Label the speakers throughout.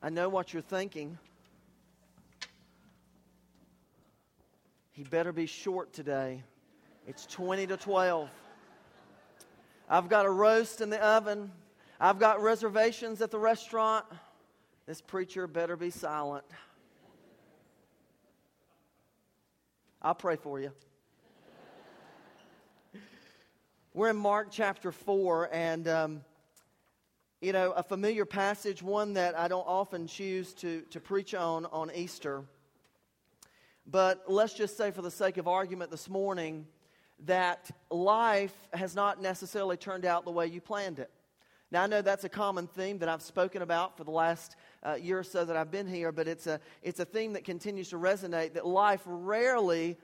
Speaker 1: I know what you're thinking. He better be short today. It's 20 to 12. I've got a roast in the oven. I've got reservations at the restaurant. This preacher better be silent. I'll pray for you. We're in Mark chapter 4, and, um, you know, a familiar passage, one that I don't often choose to, to preach on on Easter. But let's just say, for the sake of argument this morning, that life has not necessarily turned out the way you planned it. Now, I know that's a common theme that I've spoken about for the last uh, year or so that I've been here, but it's a, it's a theme that continues to resonate that life rarely,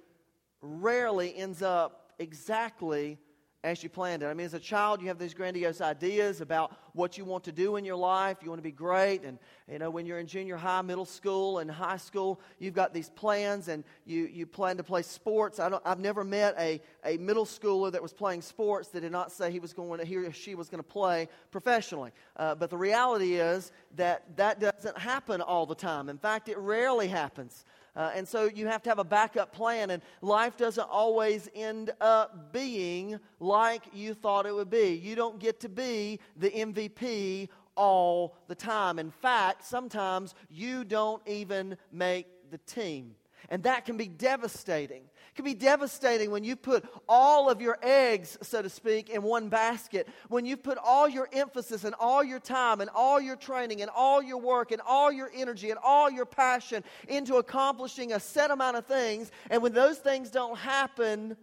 Speaker 1: rarely ends up exactly as you planned it. I mean, as a child, you have these grandiose ideas about what you want to do in your life. You want to be great. And, you know, when you're in junior high, middle school, and high school, you've got these plans and you, you plan to play sports. I don't, I've never met a, a middle schooler that was playing sports that did not say he was going to, he or she was going to play professionally. Uh, but the reality is that that doesn't happen all the time. In fact, it rarely happens. Uh, and so you have to have a backup plan, and life doesn't always end up being like you thought it would be. You don't get to be the MVP all the time. In fact, sometimes you don't even make the team. And that can be devastating. It can be devastating when you put all of your eggs, so to speak, in one basket. When you put all your emphasis and all your time and all your training and all your work and all your energy and all your passion into accomplishing a set amount of things. And when those things don't happen,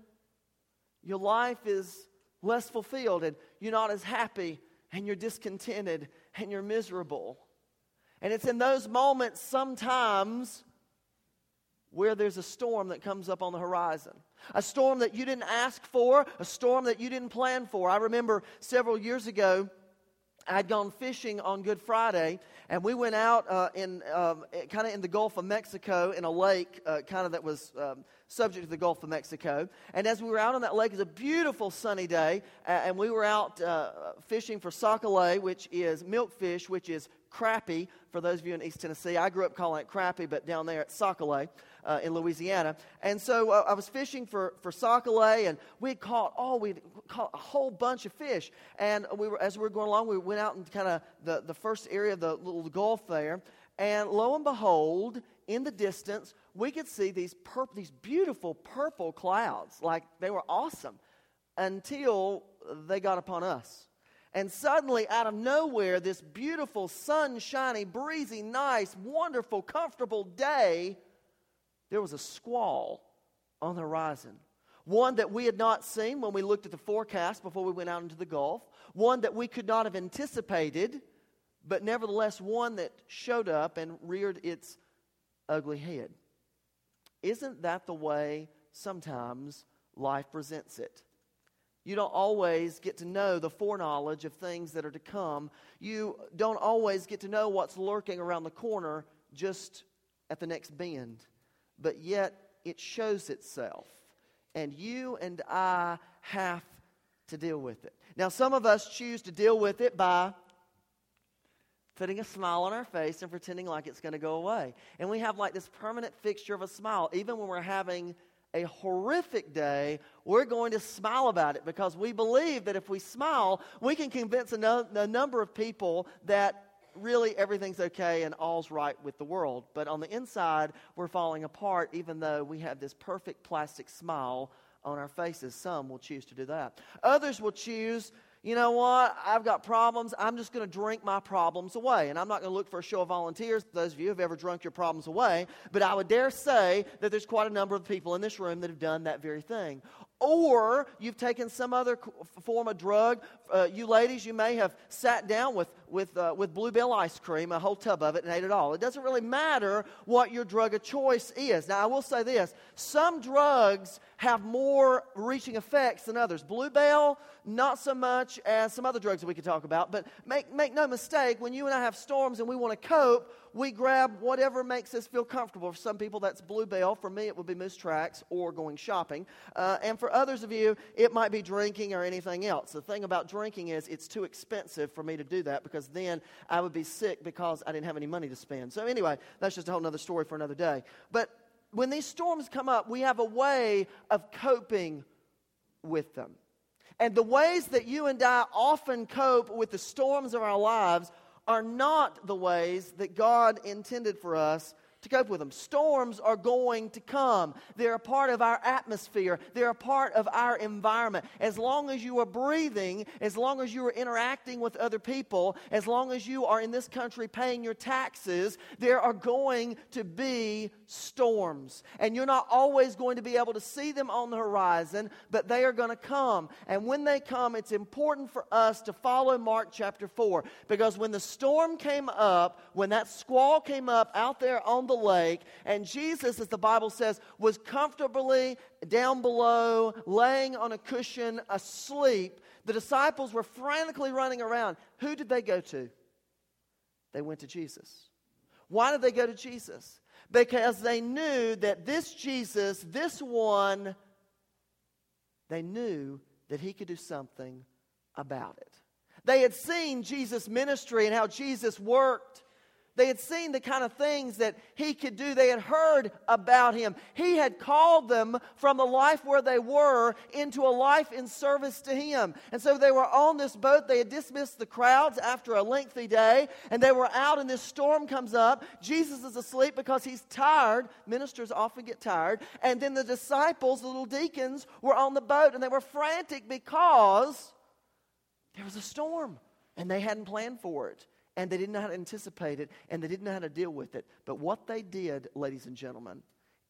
Speaker 1: your life is less fulfilled and you're not as happy and you're discontented and you're miserable. And it's in those moments sometimes where there's a storm that comes up on the horizon. A storm that you didn't ask for, a storm that you didn't plan for. I remember several years ago, I'd gone fishing on Good Friday, and we went out uh, in um, kind of in the Gulf of Mexico in a lake, uh, kind of that was um, subject to the Gulf of Mexico. And as we were out on that lake, it was a beautiful sunny day, uh, and we were out uh, fishing for sac-a-lait, which is milkfish, which is crappie for those of you in East Tennessee. I grew up calling it crappie, but down there it's sac-a-lait uh, in Louisiana. And so uh, I was fishing for, for sac-a-lait, and we caught, oh, we caught a whole bunch of fish. And we were, as we were going along, we went out in kind of the, the first area of the little gulf there. And lo and behold, in the distance, we could see these, pur- these beautiful purple clouds. Like they were awesome until they got upon us. And suddenly, out of nowhere, this beautiful, sunshiny, breezy, nice, wonderful, comfortable day there was a squall on the horizon. One that we had not seen when we looked at the forecast before we went out into the Gulf. One that we could not have anticipated, but nevertheless one that showed up and reared its ugly head. Isn't that the way sometimes life presents it? You don't always get to know the foreknowledge of things that are to come. You don't always get to know what's lurking around the corner just at the next bend but yet it shows itself. And you and I have to deal with it. Now, some of us choose to deal with it by putting a smile on our face and pretending like it's going to go away. And we have like this permanent fixture of a smile. Even when we're having a horrific day, we're going to smile about it because we believe that if we smile, we can convince a, no, a number of people that really everything's okay and all's right with the world. But on the inside, we're falling apart, even though we have this perfect plastic smile on our faces. Some will choose to do that. Others will choose, you know what, I've got problems. I'm just going to drink my problems away. And I'm not going to look for a show of volunteers, those of you who have ever drunk your problems away. But I would dare say that there's quite a number of people in this room that have done that very thing or you've taken some other form of drug. Uh, you ladies, you may have sat down with, with, uh, with Bluebell ice cream, a whole tub of it, and ate it all. It doesn't really matter what your drug of choice is. Now, I will say this some drugs have more reaching effects than others. Bluebell, not so much as some other drugs that we could talk about, but make, make no mistake, when you and I have storms and we want to cope, we grab whatever makes us feel comfortable. For some people, that's Bluebell. For me, it would be Moose Tracks or going shopping. Uh, and for others of you, it might be drinking or anything else. The thing about drinking is it's too expensive for me to do that because because then I would be sick because I didn't have any money to spend. So, anyway, that's just a whole other story for another day. But when these storms come up, we have a way of coping with them. And the ways that you and I often cope with the storms of our lives are not the ways that God intended for us to cope with them. Storms are going to come. They're a part of our atmosphere, they're a part of our environment. As long as you are breathing, as long as you are interacting with other people, as long as you are in this country paying your taxes, there are going to be storms. And you're not always going to be able to see them on the horizon, but they are going to come. And when they come, it's important for us to follow Mark chapter 4 because when the storm came up, when that squall came up out there on the lake, and Jesus, as the Bible says, was comfortably down below, laying on a cushion, asleep, the disciples were frantically running around. Who did they go to? They went to Jesus. Why did they go to Jesus? Because they knew that this Jesus, this one, they knew that he could do something about it. They had seen Jesus' ministry and how Jesus worked. They had seen the kind of things that he could do. They had heard about him. He had called them from the life where they were into a life in service to him. And so they were on this boat. They had dismissed the crowds after a lengthy day, and they were out, and this storm comes up. Jesus is asleep because he's tired. Ministers often get tired. And then the disciples, the little deacons, were on the boat, and they were frantic because there was a storm, and they hadn't planned for it and they didn't know how to anticipate it, and they didn't know how to deal with it. But what they did, ladies and gentlemen,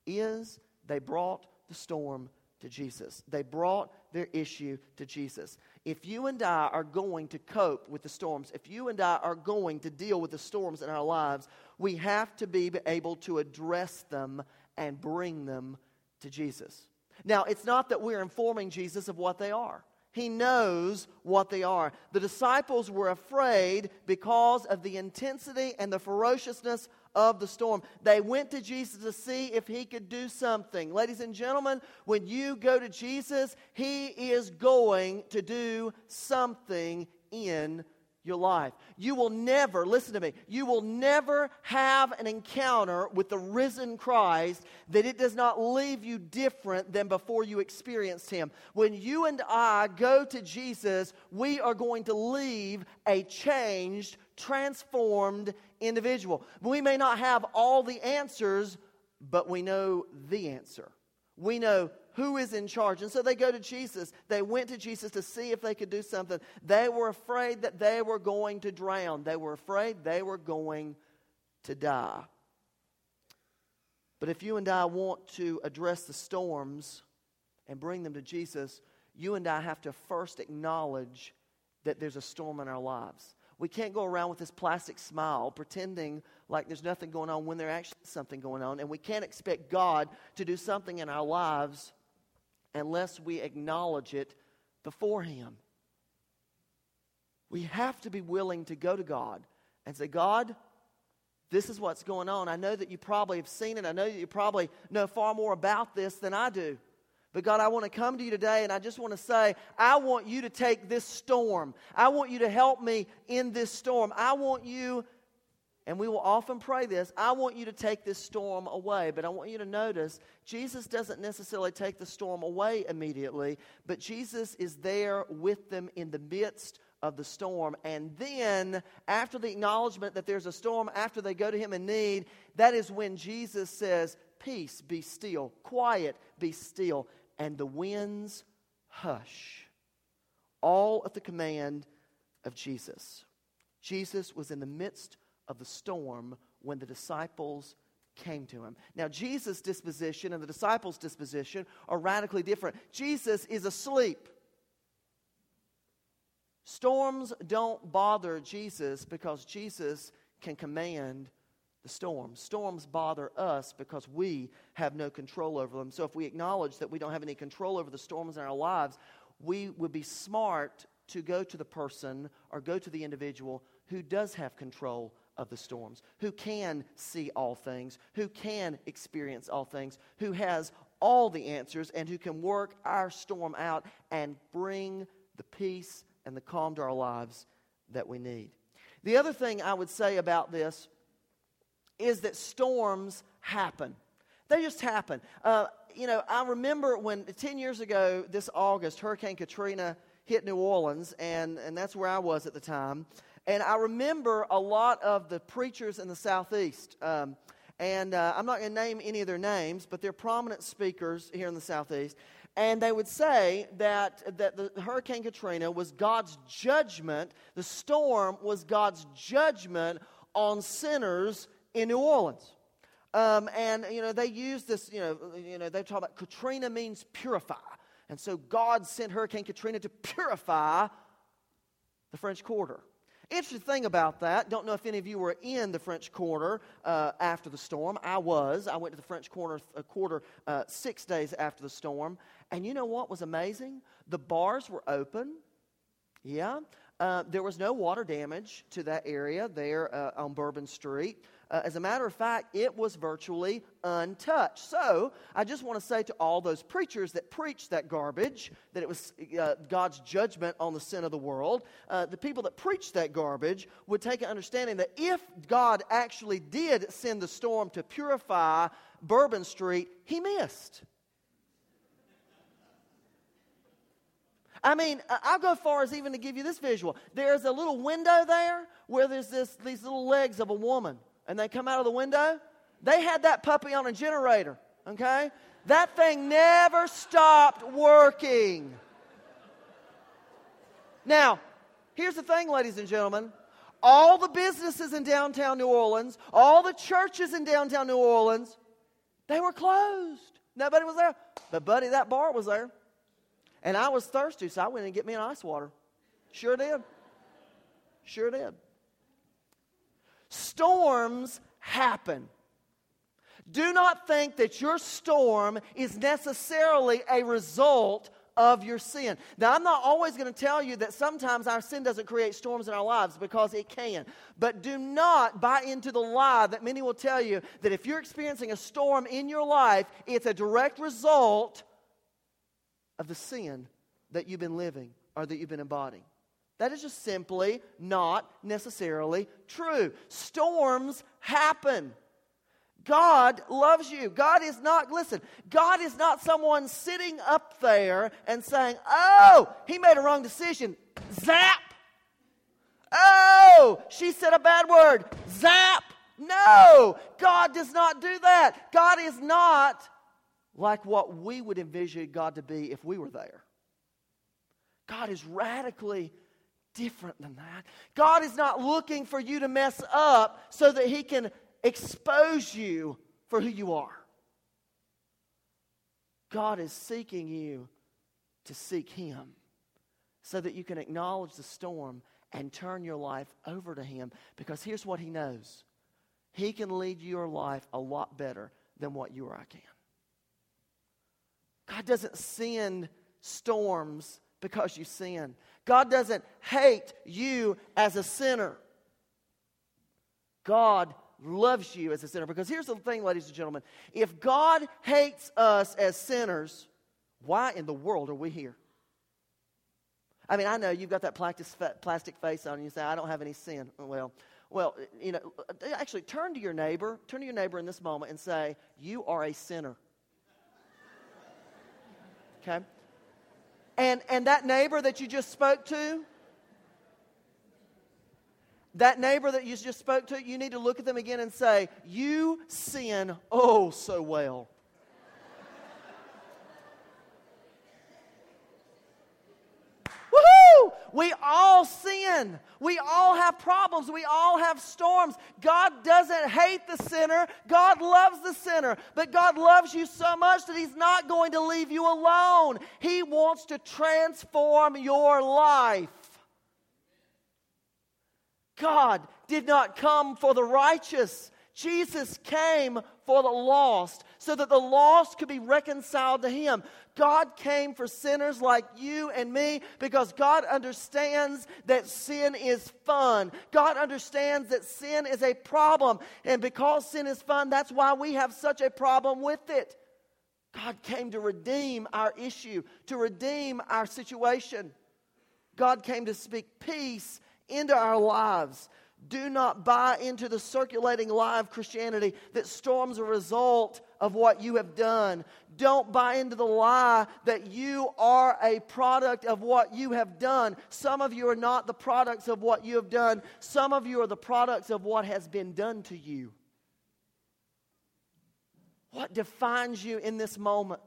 Speaker 1: is they brought the storm to Jesus. They brought their issue to Jesus. If you and I are going to cope with the storms, if you and I are going to deal with the storms in our lives, we have to be able to address them and bring them to Jesus. Now, it's not that we're informing Jesus of what they are. He knows what they are. The disciples were afraid because of the intensity and the ferociousness of the storm. They went to Jesus to see if he could do something. Ladies and gentlemen, when you go to Jesus, he is going to do something in your life. You will never, listen to me, you will never have an encounter with the risen Christ that it does not leave you different than before you experienced him. When you and I go to Jesus, we are going to leave a changed, transformed individual. We may not have all the answers, but we know the answer. We know who is in charge. And so they go to Jesus. They went to Jesus to see if they could do something. They were afraid that they were going to drown, they were afraid they were going to die. But if you and I want to address the storms and bring them to Jesus, you and I have to first acknowledge that there's a storm in our lives. We can't go around with this plastic smile pretending like there's nothing going on when there's actually something going on. And we can't expect God to do something in our lives unless we acknowledge it before Him. We have to be willing to go to God and say, God, this is what's going on. I know that you probably have seen it. I know that you probably know far more about this than I do. But God, I want to come to you today and I just want to say, I want you to take this storm. I want you to help me in this storm. I want you and we will often pray this I want you to take this storm away. But I want you to notice Jesus doesn't necessarily take the storm away immediately, but Jesus is there with them in the midst of the storm. And then, after the acknowledgement that there's a storm, after they go to him in need, that is when Jesus says, Peace, be still. Quiet, be still. And the winds hush. All at the command of Jesus. Jesus was in the midst of the storm when the disciples came to him. Now, Jesus' disposition and the disciples' disposition are radically different. Jesus is asleep. Storms don't bother Jesus because Jesus can command the storms. Storms bother us because we have no control over them. So, if we acknowledge that we don't have any control over the storms in our lives, we would be smart to go to the person or go to the individual who does have control of the storms, who can see all things, who can experience all things, who has all the answers, and who can work our storm out and bring the peace and the calm to our lives that we need. The other thing I would say about this is that storms happen. They just happen. Uh, you know, I remember when 10 years ago, this August, Hurricane Katrina hit New Orleans, and, and that's where I was at the time. And I remember a lot of the preachers in the Southeast. Um, and uh, I'm not going to name any of their names, but they're prominent speakers here in the Southeast. And they would say that, that the Hurricane Katrina was God's judgment, the storm was God's judgment on sinners in New Orleans. Um, and, you know, they use this, you know, you know, they talk about Katrina means purify. And so God sent Hurricane Katrina to purify the French Quarter. Interesting thing about that, don't know if any of you were in the French Quarter uh, after the storm. I was. I went to the French Quarter, uh, quarter uh, six days after the storm. And you know what was amazing? The bars were open. Yeah. Uh, there was no water damage to that area there uh, on Bourbon Street. Uh, as a matter of fact, it was virtually untouched. So I just want to say to all those preachers that preached that garbage, that it was uh, God's judgment on the sin of the world, uh, the people that preached that garbage would take an understanding that if God actually did send the storm to purify Bourbon Street, he missed. I mean, I'll go far as even to give you this visual. There's a little window there where there's this, these little legs of a woman and they come out of the window, they had that puppy on a generator, okay? That thing never stopped working. Now, here's the thing, ladies and gentlemen. All the businesses in downtown New Orleans, all the churches in downtown New Orleans, they were closed. Nobody was there. But, buddy, that bar was there. And I was thirsty, so I went and get me an ice water. Sure did. Sure did. Storms happen. Do not think that your storm is necessarily a result of your sin. Now, I'm not always going to tell you that sometimes our sin doesn't create storms in our lives because it can. But do not buy into the lie that many will tell you that if you're experiencing a storm in your life, it's a direct result of the sin that you've been living or that you've been embodying. That is just simply not necessarily true. Storms happen. God loves you. God is not, listen, God is not someone sitting up there and saying, oh, he made a wrong decision. Zap. Oh, she said a bad word. Zap. No, God does not do that. God is not like what we would envision God to be if we were there. God is radically different than that. God is not looking for you to mess up so that He can expose you for who you are. God is seeking you to seek Him so that you can acknowledge the storm and turn your life over to Him because here's what He knows He can lead your life a lot better than what you or I can. God doesn't send storms because you sin. God doesn't hate you as a sinner. God loves you as a sinner. Because here's the thing, ladies and gentlemen if God hates us as sinners, why in the world are we here? I mean, I know you've got that plastic face on and you say, I don't have any sin. Well, well, you know, actually turn to your neighbor, turn to your neighbor in this moment and say, You are a sinner. Okay? And, and that neighbor that you just spoke to, that neighbor that you just spoke to, you need to look at them again and say, You sin oh so well. We all sin. We all have problems. We all have storms. God doesn't hate the sinner. God loves the sinner. But God loves you so much that He's not going to leave you alone. He wants to transform your life. God did not come for the righteous. Jesus came for the lost so that the lost could be reconciled to Him. God came for sinners like you and me because God understands that sin is fun. God understands that sin is a problem. And because sin is fun, that's why we have such a problem with it. God came to redeem our issue, to redeem our situation. God came to speak peace into our lives. Do not buy into the circulating lie of Christianity that storms are a result of what you have done. Don't buy into the lie that you are a product of what you have done. Some of you are not the products of what you have done, some of you are the products of what has been done to you. What defines you in this moment?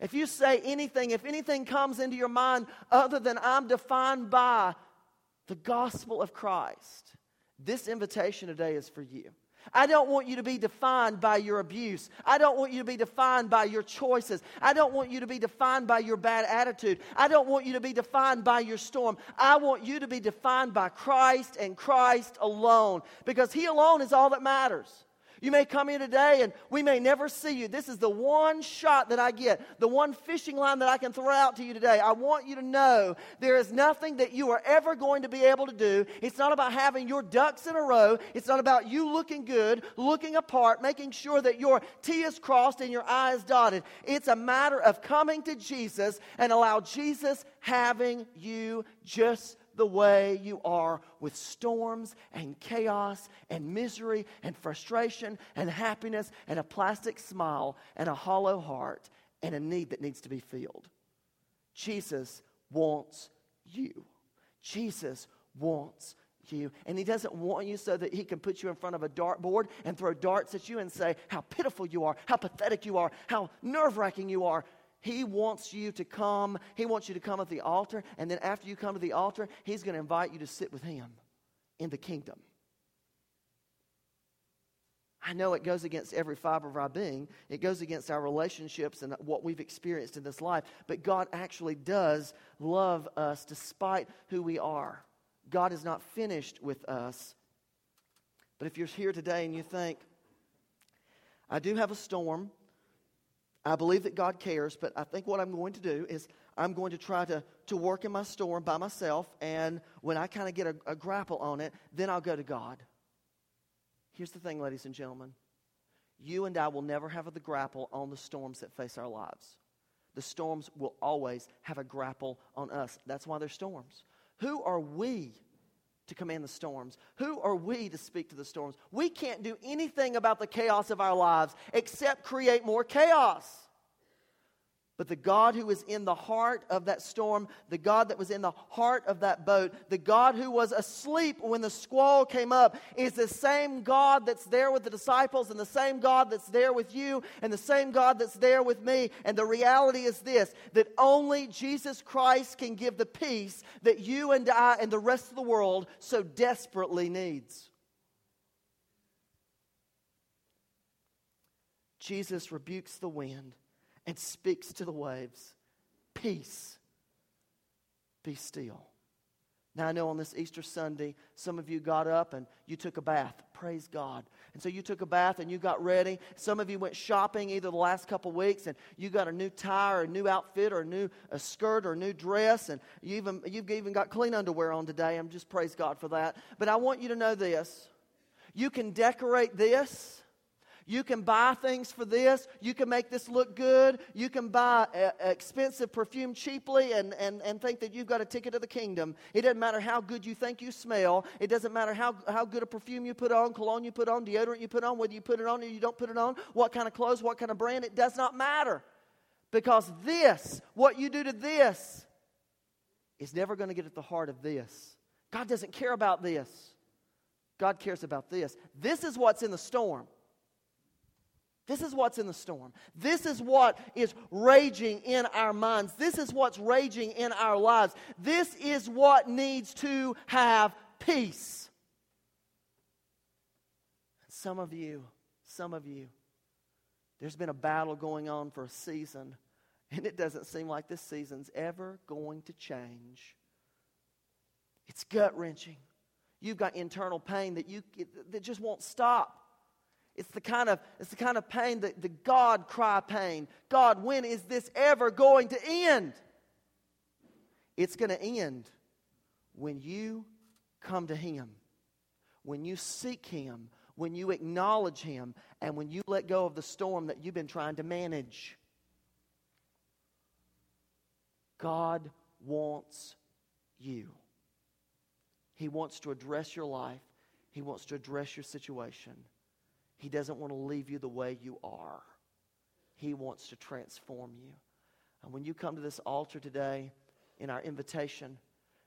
Speaker 1: If you say anything, if anything comes into your mind other than I'm defined by the gospel of Christ, this invitation today is for you. I don't want you to be defined by your abuse. I don't want you to be defined by your choices. I don't want you to be defined by your bad attitude. I don't want you to be defined by your storm. I want you to be defined by Christ and Christ alone because He alone is all that matters. You may come here today and we may never see you. This is the one shot that I get, the one fishing line that I can throw out to you today. I want you to know there is nothing that you are ever going to be able to do. It's not about having your ducks in a row. It's not about you looking good, looking apart, making sure that your T is crossed and your I is dotted. It's a matter of coming to Jesus and allow Jesus having you just the way you are with storms and chaos and misery and frustration and happiness and a plastic smile and a hollow heart and a need that needs to be filled. Jesus wants you. Jesus wants you. And he doesn't want you so that he can put you in front of a dartboard and throw darts at you and say how pitiful you are, how pathetic you are, how nerve wracking you are. He wants you to come. He wants you to come at the altar. And then after you come to the altar, He's going to invite you to sit with Him in the kingdom. I know it goes against every fiber of our being. It goes against our relationships and what we've experienced in this life. But God actually does love us despite who we are. God is not finished with us. But if you're here today and you think, I do have a storm, I believe that God cares, but I think what I'm going to do is I'm going to try to, to work in my storm by myself, and when I kind of get a, a grapple on it, then I'll go to God. Here's the thing, ladies and gentlemen you and I will never have the grapple on the storms that face our lives. The storms will always have a grapple on us. That's why they're storms. Who are we to command the storms? Who are we to speak to the storms? We can't do anything about the chaos of our lives except create more chaos. But the God who is in the heart of that storm, the God that was in the heart of that boat, the God who was asleep when the squall came up, is the same God that's there with the disciples, and the same God that's there with you, and the same God that's there with me. And the reality is this that only Jesus Christ can give the peace that you and I and the rest of the world so desperately needs. Jesus rebukes the wind and speaks to the waves Peace, be still. Now, I know on this Easter Sunday, some of you got up and you took a bath. Praise God. And so you took a bath and you got ready. Some of you went shopping either the last couple weeks and you got a new tie or a new outfit or a new a skirt or a new dress. And you even, you've even got clean underwear on today. I'm just praise God for that. But I want you to know this you can decorate this you can buy things for this. You can make this look good. You can buy a, a expensive perfume cheaply and, and, and think that you've got a ticket to the kingdom. It doesn't matter how good you think you smell. It doesn't matter how, how good a perfume you put on, cologne you put on, deodorant you put on, whether you put it on or you don't put it on, what kind of clothes, what kind of brand. It does not matter. Because this, what you do to this, is never going to get at the heart of this. God doesn't care about this. God cares about this. This is what's in the storm. This is what's in the storm. This is what is raging in our minds. This is what's raging in our lives. This is what needs to have peace. Some of you, some of you, there's been a battle going on for a season, and it doesn't seem like this season's ever going to change. It's gut wrenching. You've got internal pain that, you, that just won't stop. It's the kind of, it's the kind of pain that the God cry pain. God, when is this ever going to end? It's going to end when you come to Him, when you seek Him, when you acknowledge Him, and when you let go of the storm that you've been trying to manage. God wants you. He wants to address your life, He wants to address your situation. He doesn't want to leave you the way you are, He wants to transform you. And when you come to this altar today in our invitation,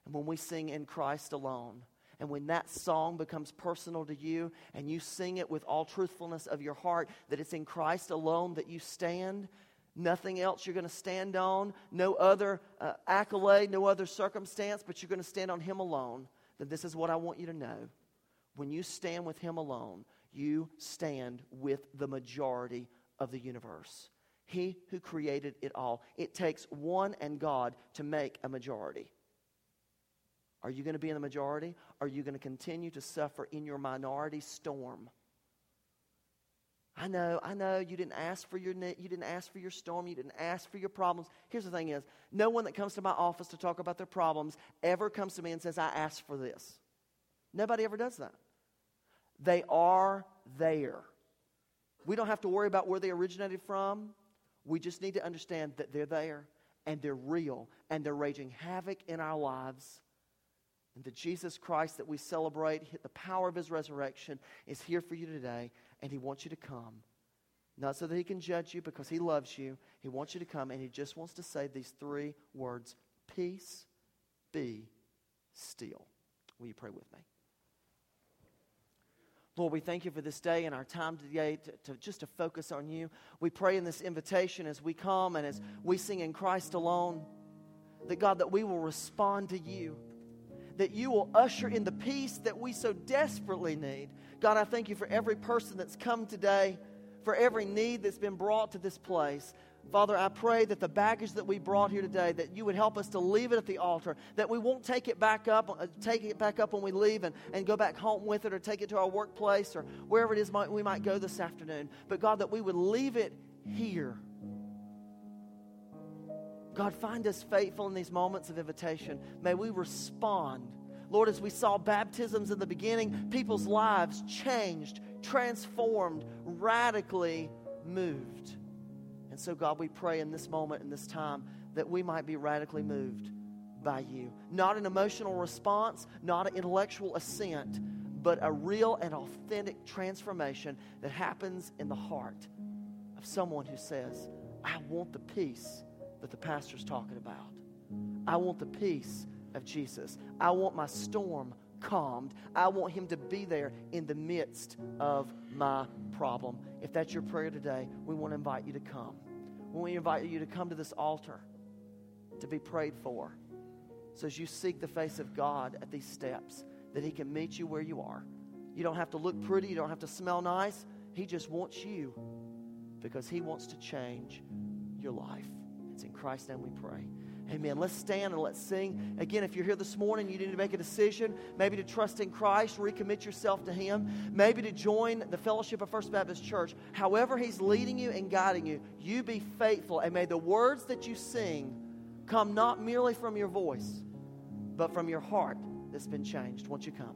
Speaker 1: and when we sing in Christ alone, and when that song becomes personal to you and you sing it with all truthfulness of your heart, that it's in Christ alone that you stand, nothing else you're going to stand on, no other uh, accolade, no other circumstance, but you're going to stand on Him alone, then this is what I want you to know. When you stand with Him alone, you stand with the majority of the universe. He who created it all. It takes one and God to make a majority. Are you going to be in the majority? Are you going to continue to suffer in your minority storm? I know, I know you didn't ask for your you didn't ask for your storm, you didn't ask for your problems. Here's the thing is, no one that comes to my office to talk about their problems ever comes to me and says, I asked for this. Nobody ever does that. They are there. We don't have to worry about where they originated from. We just need to understand that they're there and they're real and they're raging havoc in our lives. And the Jesus Christ that we celebrate, the power of his resurrection, is here for you today and He wants you to come. Not so that He can judge you because He loves you. He wants you to come and He just wants to say these three words Peace, be still. Will you pray with me? Lord, we thank you for this day and our time today to, to, just to focus on you. We pray in this invitation as we come and as we sing in Christ alone that God, that we will respond to you, that you will usher in the peace that we so desperately need. God, I thank you for every person that's come today, for every need that's been brought to this place. Father, I pray that the baggage that we brought here today, that you would help us to leave it at the altar, that we won't take it back up, uh, take it back up when we leave and, and go back home with it or take it to our workplace or wherever it is might, we might go this afternoon. But God, that we would leave it here. God, find us faithful in these moments of invitation. May we respond Lord, as we saw baptisms in the beginning, people's lives changed, transformed, radically moved. And so, God, we pray in this moment, in this time, that we might be radically moved by you. Not an emotional response, not an intellectual assent, but a real and authentic transformation that happens in the heart of someone who says, I want the peace that the pastor's talking about. I want the peace of Jesus. I want my storm calmed. I want Him to be there in the midst of my problem. If that's your prayer today, we want to invite you to come. We want to invite you to come to this altar to be prayed for. So as you seek the face of God at these steps, that He can meet you where you are. You don't have to look pretty, you don't have to smell nice. He just wants you because He wants to change your life. It's in Christ's name we pray. Amen. Let's stand and let's sing. Again, if you're here this morning, you need to make a decision, maybe to trust in Christ, recommit yourself to Him, maybe to join the fellowship of First Baptist Church. However, He's leading you and guiding you, you be faithful. And may the words that you sing come not merely from your voice, but from your heart that's been changed. Won't you come?